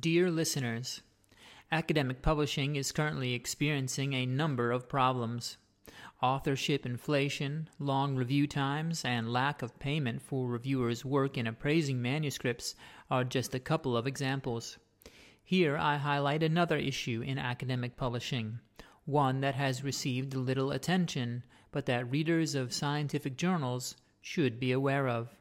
Dear listeners, academic publishing is currently experiencing a number of problems. Authorship inflation, long review times, and lack of payment for reviewers' work in appraising manuscripts are just a couple of examples. Here I highlight another issue in academic publishing, one that has received little attention, but that readers of scientific journals should be aware of.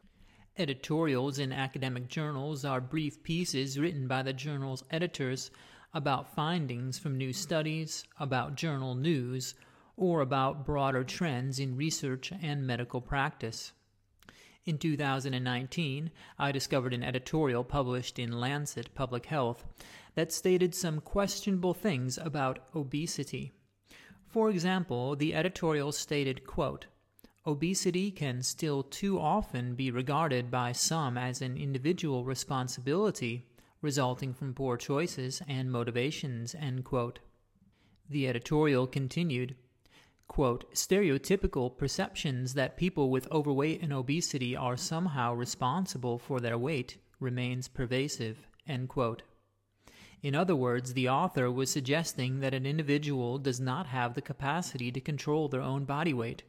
Editorials in academic journals are brief pieces written by the journal's editors about findings from new studies, about journal news, or about broader trends in research and medical practice. In 2019, I discovered an editorial published in Lancet Public Health that stated some questionable things about obesity. For example, the editorial stated, quote, Obesity can still too often be regarded by some as an individual responsibility resulting from poor choices and motivations. The editorial continued quote, stereotypical perceptions that people with overweight and obesity are somehow responsible for their weight remains pervasive. End quote. In other words, the author was suggesting that an individual does not have the capacity to control their own body weight.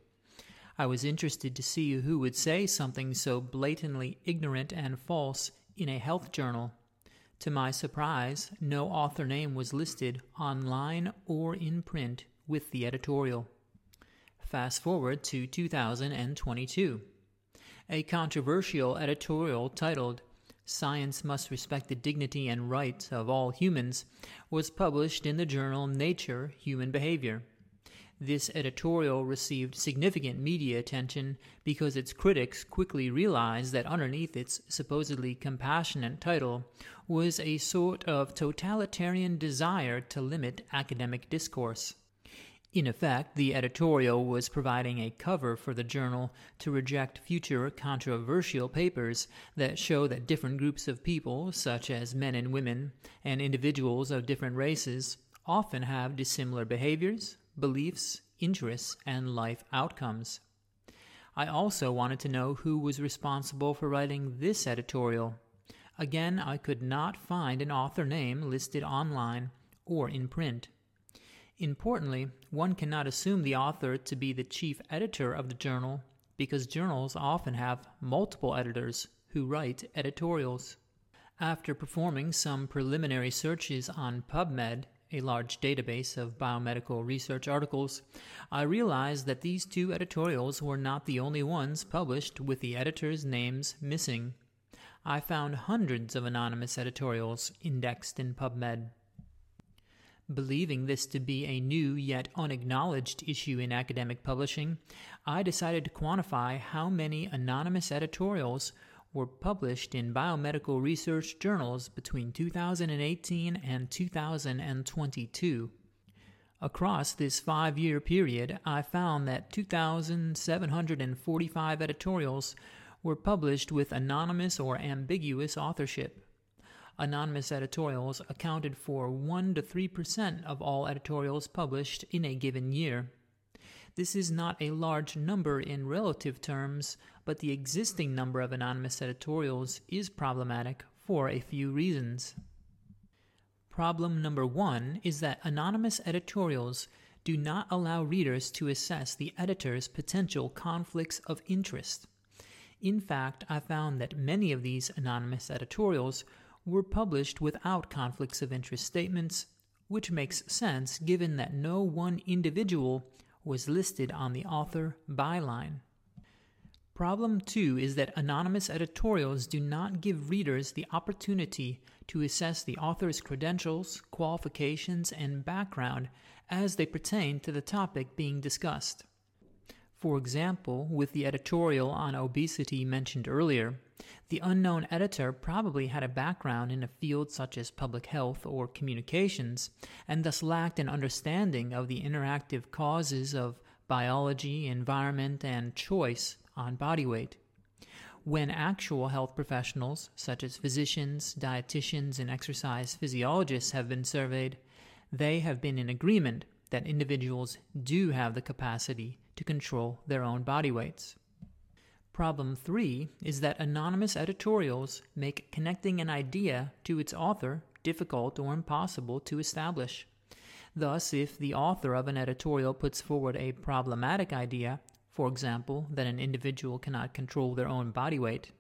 I was interested to see who would say something so blatantly ignorant and false in a health journal. To my surprise, no author name was listed online or in print with the editorial. Fast forward to 2022. A controversial editorial titled Science Must Respect the Dignity and Rights of All Humans was published in the journal Nature Human Behavior. This editorial received significant media attention because its critics quickly realized that underneath its supposedly compassionate title was a sort of totalitarian desire to limit academic discourse. In effect, the editorial was providing a cover for the journal to reject future controversial papers that show that different groups of people, such as men and women, and individuals of different races, often have dissimilar behaviors, beliefs, interests, and life outcomes. I also wanted to know who was responsible for writing this editorial. Again, I could not find an author name listed online or in print. Importantly, one cannot assume the author to be the chief editor of the journal because journals often have multiple editors who write editorials. After performing some preliminary searches on PubMed, a large database of biomedical research articles, I realized that these two editorials were not the only ones published with the editors' names missing. I found hundreds of anonymous editorials indexed in PubMed. Believing this to be a new yet unacknowledged issue in academic publishing, I decided to quantify how many anonymous editorials were published in biomedical research journals between 2018 and 2022. Across this five year period, I found that 2,745 editorials were published with anonymous or ambiguous authorship anonymous editorials accounted for 1 to 3% of all editorials published in a given year. This is not a large number in relative terms, but the existing number of anonymous editorials is problematic for a few reasons. Problem number one is that anonymous editorials do not allow readers to assess the editor's potential conflicts of interest. In fact, I found that many of these anonymous editorials were published without conflicts of interest statements, which makes sense given that no one individual was listed on the author byline. Problem two is that anonymous editorials do not give readers the opportunity to assess the author's credentials, qualifications, and background as they pertain to the topic being discussed. For example, with the editorial on obesity mentioned earlier, the unknown editor probably had a background in a field such as public health or communications, and thus lacked an understanding of the interactive causes of biology, environment, and choice on body weight. When actual health professionals, such as physicians, dietitians, and exercise physiologists, have been surveyed, they have been in agreement that individuals do have the capacity to control their own body weights. Problem three is that anonymous editorials make connecting an idea to its author difficult or impossible to establish. Thus, if the author of an editorial puts forward a problematic idea, for example, that an individual cannot control their own body weight,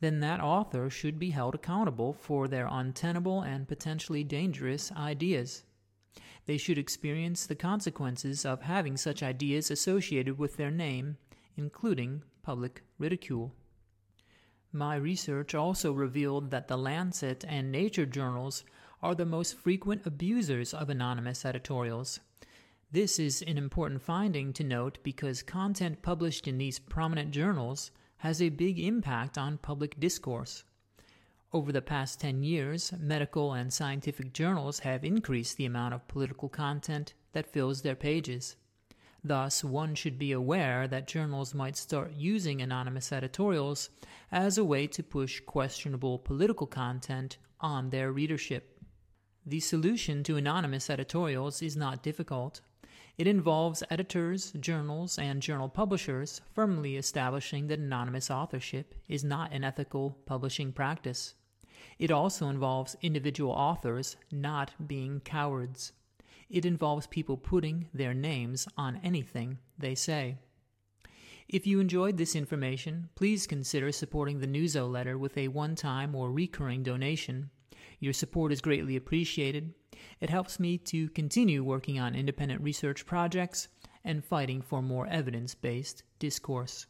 then that author should be held accountable for their untenable and potentially dangerous ideas. They should experience the consequences of having such ideas associated with their name, including public ridicule. My research also revealed that the Lancet and Nature journals are the most frequent abusers of anonymous editorials. This is an important finding to note because content published in these prominent journals has a big impact on public discourse. Over the past 10 years, medical and scientific journals have increased the amount of political content that fills their pages. Thus, one should be aware that journals might start using anonymous editorials as a way to push questionable political content on their readership. The solution to anonymous editorials is not difficult. It involves editors, journals, and journal publishers firmly establishing that anonymous authorship is not an ethical publishing practice. It also involves individual authors not being cowards. It involves people putting their names on anything they say. If you enjoyed this information, please consider supporting the newsletter with a one time or recurring donation. Your support is greatly appreciated. It helps me to continue working on independent research projects and fighting for more evidence based discourse.